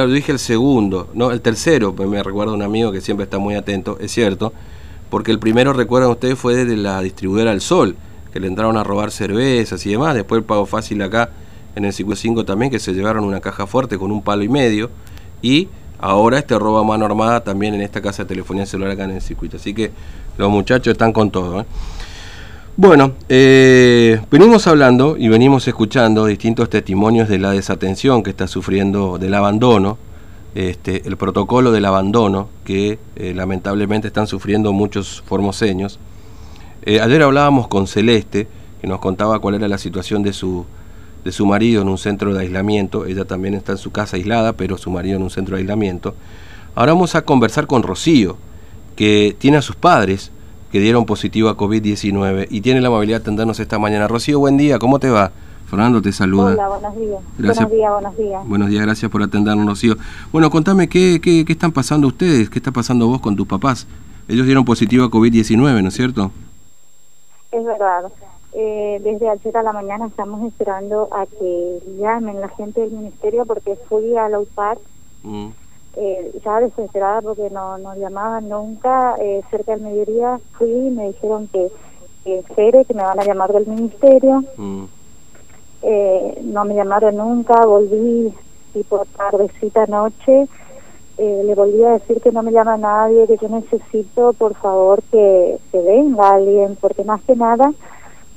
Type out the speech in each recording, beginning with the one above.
Claro, dije el segundo, no, el tercero, me recuerda un amigo que siempre está muy atento, es cierto, porque el primero, recuerdan ustedes, fue desde la distribuidora El Sol, que le entraron a robar cervezas y demás, después el pago fácil acá en el 55 también, que se llevaron una caja fuerte con un palo y medio, y ahora este robo a mano armada también en esta casa de telefonía celular acá en el circuito, así que los muchachos están con todo. ¿eh? Bueno, eh, venimos hablando y venimos escuchando distintos testimonios de la desatención que está sufriendo, del abandono, este, el protocolo del abandono que eh, lamentablemente están sufriendo muchos formoseños. Eh, ayer hablábamos con Celeste, que nos contaba cuál era la situación de su, de su marido en un centro de aislamiento. Ella también está en su casa aislada, pero su marido en un centro de aislamiento. Ahora vamos a conversar con Rocío, que tiene a sus padres que dieron positivo a COVID-19 y tiene la amabilidad de atendernos esta mañana. Rocío, buen día, ¿cómo te va? Fernando te saluda. Hola, buenos días. Gracias. Buenos días, buenos días. Buenos días, gracias por atendernos, Rocío. Bueno, contame, ¿qué, qué, qué están pasando ustedes? ¿Qué está pasando vos con tus papás? Ellos dieron positivo a COVID-19, ¿no es cierto? Es verdad. Eh, desde ayer a la mañana estamos esperando a que llamen la gente del ministerio porque fui a la UPAC Mm, eh, ya desesperada porque no nos llamaban nunca. Eh, cerca del mediodía fui y me dijeron que, que espere, que me van a llamar del ministerio. mm, Eh, no me llamaron nunca, volví tipo tardecita noche, eh, le volví a decir que no me llama nadie, que yo necesito por favor que, que venga alguien, porque más que nada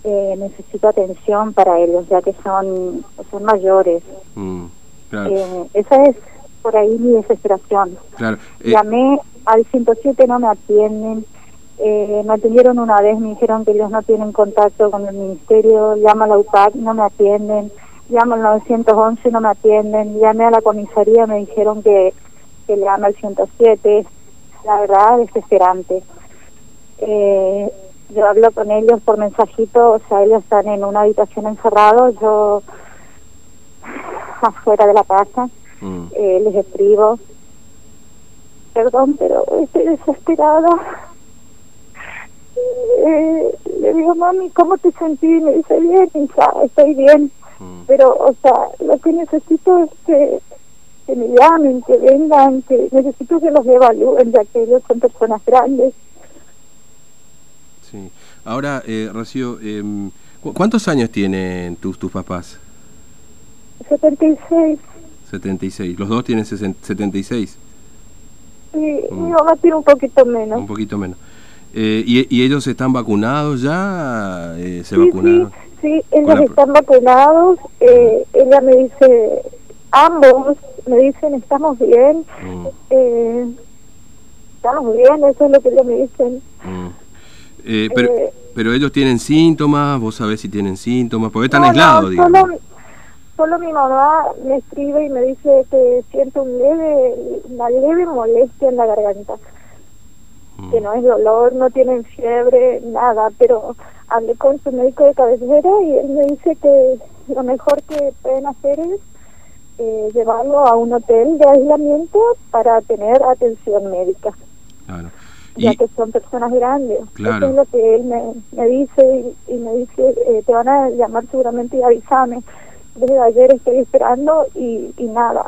eh, necesito atención para ellos, ya que son, son mayores. mm, claro, Eh, esa es por ahí mi desesperación. claro. Eh, Llamé al 107, no me atienden. Eh, me atendieron una vez, me dijeron que ellos no tienen contacto con el ministerio. Llamo a la UPAC, no me atienden. Llamo al 911, no me atienden. Llamé a la comisaría, me dijeron que, que le llame al 107. La verdad, desesperante. Eh, yo hablo con ellos por mensajito, o sea, ellos están en una habitación encerrados, yo afuera de la casa mm, eh, les escribo. Perdón, pero estoy desesperada. Eh, le digo, mami, ¿cómo te sentís? Me dice, bien, hija, estoy bien. mm. Pero, o sea, lo que necesito es que, que me llamen, que vengan, que necesito que los evalúen, ya que ellos son personas grandes. Sí. Ahora, eh, Rocío, ¿cu- ¿cuántos años tienen tus, tus papás? 76. 76. Los dos tienen sesen- 76, Y Mm. mi mamá tiene un poquito menos. un poquito menos. Eh, ¿y, y ellos están vacunados ya? Eh, ¿Se sí, vacunaron? Sí, sí, ellos la- están vacunados. Eh, ella me dice, ambos me dicen, estamos bien. Mm, Eh, estamos bien, eso es lo que ellos me dicen. mm. Eh, pero, pero ellos tienen síntomas, vos sabés si tienen síntomas, porque están No, no, aislados, digamos. Solo, solo mi mamá me escribe y me dice que siento un leve, una leve molestia en la garganta. Mm, que no es dolor, no tienen fiebre, nada, pero hablé con su médico de cabecera y él me dice que lo mejor que pueden hacer es eh, llevarlo a un hotel de aislamiento para tener atención médica, claro. ya Y, que son personas grandes. Claro. Eso es lo que él me, me dice y, y me dice, eh, te van a llamar seguramente y avísame. Desde ayer estoy esperando y, y nada.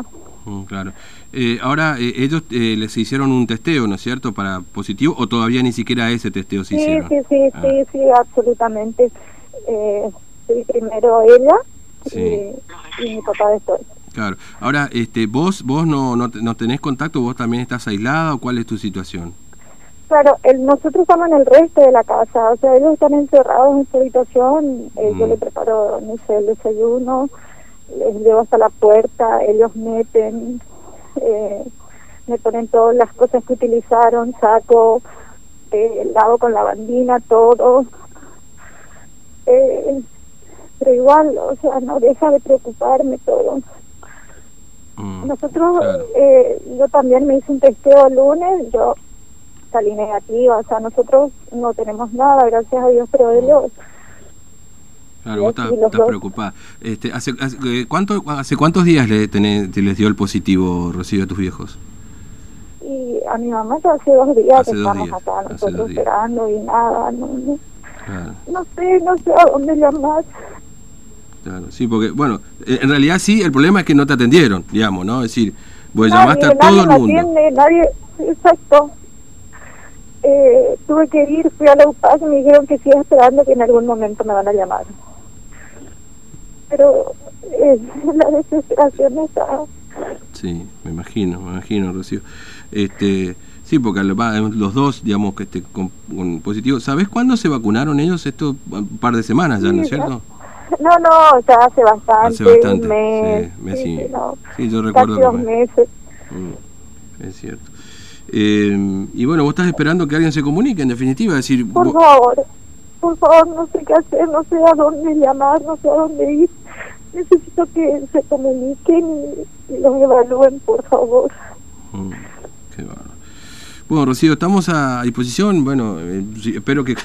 mm, claro. Eh, ahora, eh, ellos eh, les hicieron un testeo, ¿no es cierto?, para positivo, o todavía ni siquiera ese testeo se Sí, hicieron. sí, sí, Ah. sí, sí, absolutamente. Eh, primero ella Sí. y, y mi papá después. Claro. Ahora, este, vos, vos no, no, no tenés contacto, vos también estás aislada, o cuál es tu situación? Claro, el, nosotros estamos en el resto de la casa, o sea, ellos están encerrados en su habitación, eh, yo Mm. les preparo, no sé, el desayuno, les llevo hasta la puerta, ellos meten, eh, me ponen todas las cosas que utilizaron, saco, eh, lavo con la bandina, todo. Eh, pero igual, o sea, no deja de preocuparme todo. Mm, Nosotros, claro. eh, yo también me hice un testeo el lunes, yo salí negativa, o sea, nosotros no tenemos nada, gracias a Dios, pero ellos, Claro, vos estás, preocupada. Este, ¿hace, hace, eh, ¿cuánto, ¿Hace cuántos días le tenés- te les dio el positivo, Rocío, a tus viejos? y a mi mamá ya hace dos días Hace que dos estamos días, acá, hace nosotros esperando y nada, no, no, Claro. no sé, no sé a dónde llamar. Claro, sí, porque, bueno, eh, en realidad sí, el problema es que no te atendieron, digamos, ¿no? Es decir, Pues llamaste a todo el mundo. nadie, exacto. Eh, tuve que ir, fui a la UPAC y me dijeron que siga esperando que en algún momento me van a llamar. Pero eh, la desesperación está... Sí, me imagino, me imagino, Rocío. Este, sí, porque los dos, digamos, que este, con, positivo. ¿Sabes cuándo se vacunaron ellos? Esto un par de semanas ya, ¿no es cierto? No, no, ya hace bastante. Hace bastante, mes, sí, sí, yo recuerdo. dos meses. Mm, es cierto. Eh, y bueno, vos estás esperando que alguien se comunique, en definitiva, decir... Por favor, por favor, no sé qué hacer, no sé a dónde llamar, no sé a dónde ir. Necesito que se comuniquen y, los evalúen, por favor. Mm, qué bueno, Rocío, estamos a disposición. Bueno, eh, espero que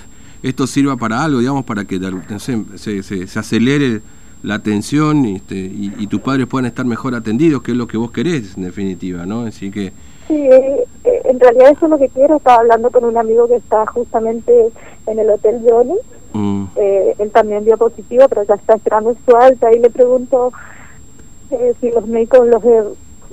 esto sirva para algo, digamos, para que se, se, acelere la atención este, y, tus padres puedan estar mejor atendidos, que es lo que vos querés, en definitiva, ¿no? Así que... Sí, eh, eh, en realidad eso es lo que quiero. Estaba hablando con un amigo que está justamente en el Hotel Johnny. Mm. Eh, él también dio positivo, pero ya está esperando su alta. Y le pregunto si los médicos los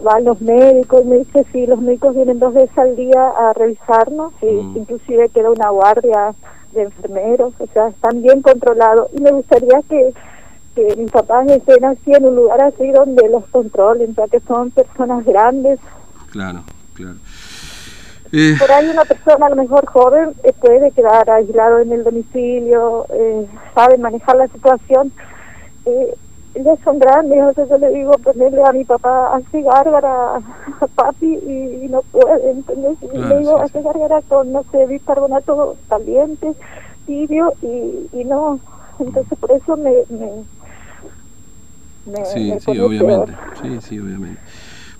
van los médicos. Me dice si los médicos vienen dos veces al día a revisarnos. Y mm. inclusive queda una guardia de enfermeros, o sea, están bien controlados. Y me gustaría que, que mis papás estén así en un lugar así donde los controlen, ya que son personas grandes. Claro, claro. Eh. Por ahí una persona a lo mejor joven eh, puede quedar aislado en el domicilio, eh, sabe manejar la situación. Eh, ellos son grandes, o sea, yo le digo ponerle a mi papá hace gárgara a papi y, no puede, ¿entendés? Y le digo hace gárgara con, no sé, bicarbonato caliente, tibio y, y no. Entonces por eso me... me, sí, sí, obviamente. Sí, sí, obviamente.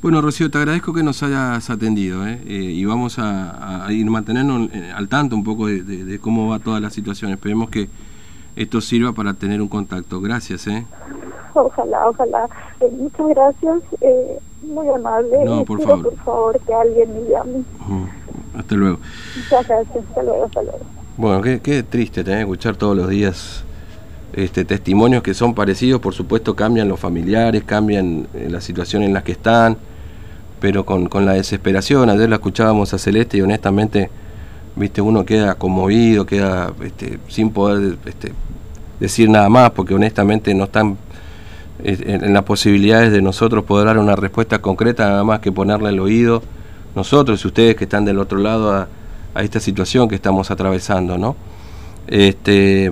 Bueno, Rocío, te agradezco que nos hayas atendido ¿eh? Eh, y vamos a, ir mantenernos eh, al tanto un poco de, cómo va toda la situación. Esperemos que esto sirva para tener un contacto. Gracias. ¿eh? Ojalá, ojalá. muchas gracias. muy amable. No, por favor. por favor, que alguien me llame. Hasta luego. Muchas gracias. Hasta luego, hasta luego. Bueno, qué, qué triste tener que escuchar todos los días este, testimonios que son parecidos, por supuesto cambian los familiares, cambian la situación en la que están pero con, con la desesperación. Ayer la escuchábamos a Celeste y honestamente, viste, uno queda conmovido, queda este, sin poder este, decir nada más, porque honestamente no están en, las posibilidades de nosotros poder dar una respuesta concreta, nada más que ponerle el oído nosotros y ustedes que están del otro lado a, a esta situación que estamos atravesando, ¿no? Este,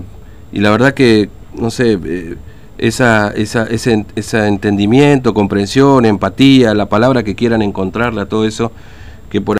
y la verdad que, no sé, eh, esa, esa, ese, ese entendimiento, comprensión, empatía, la palabra que quieran encontrarle a todo eso, que por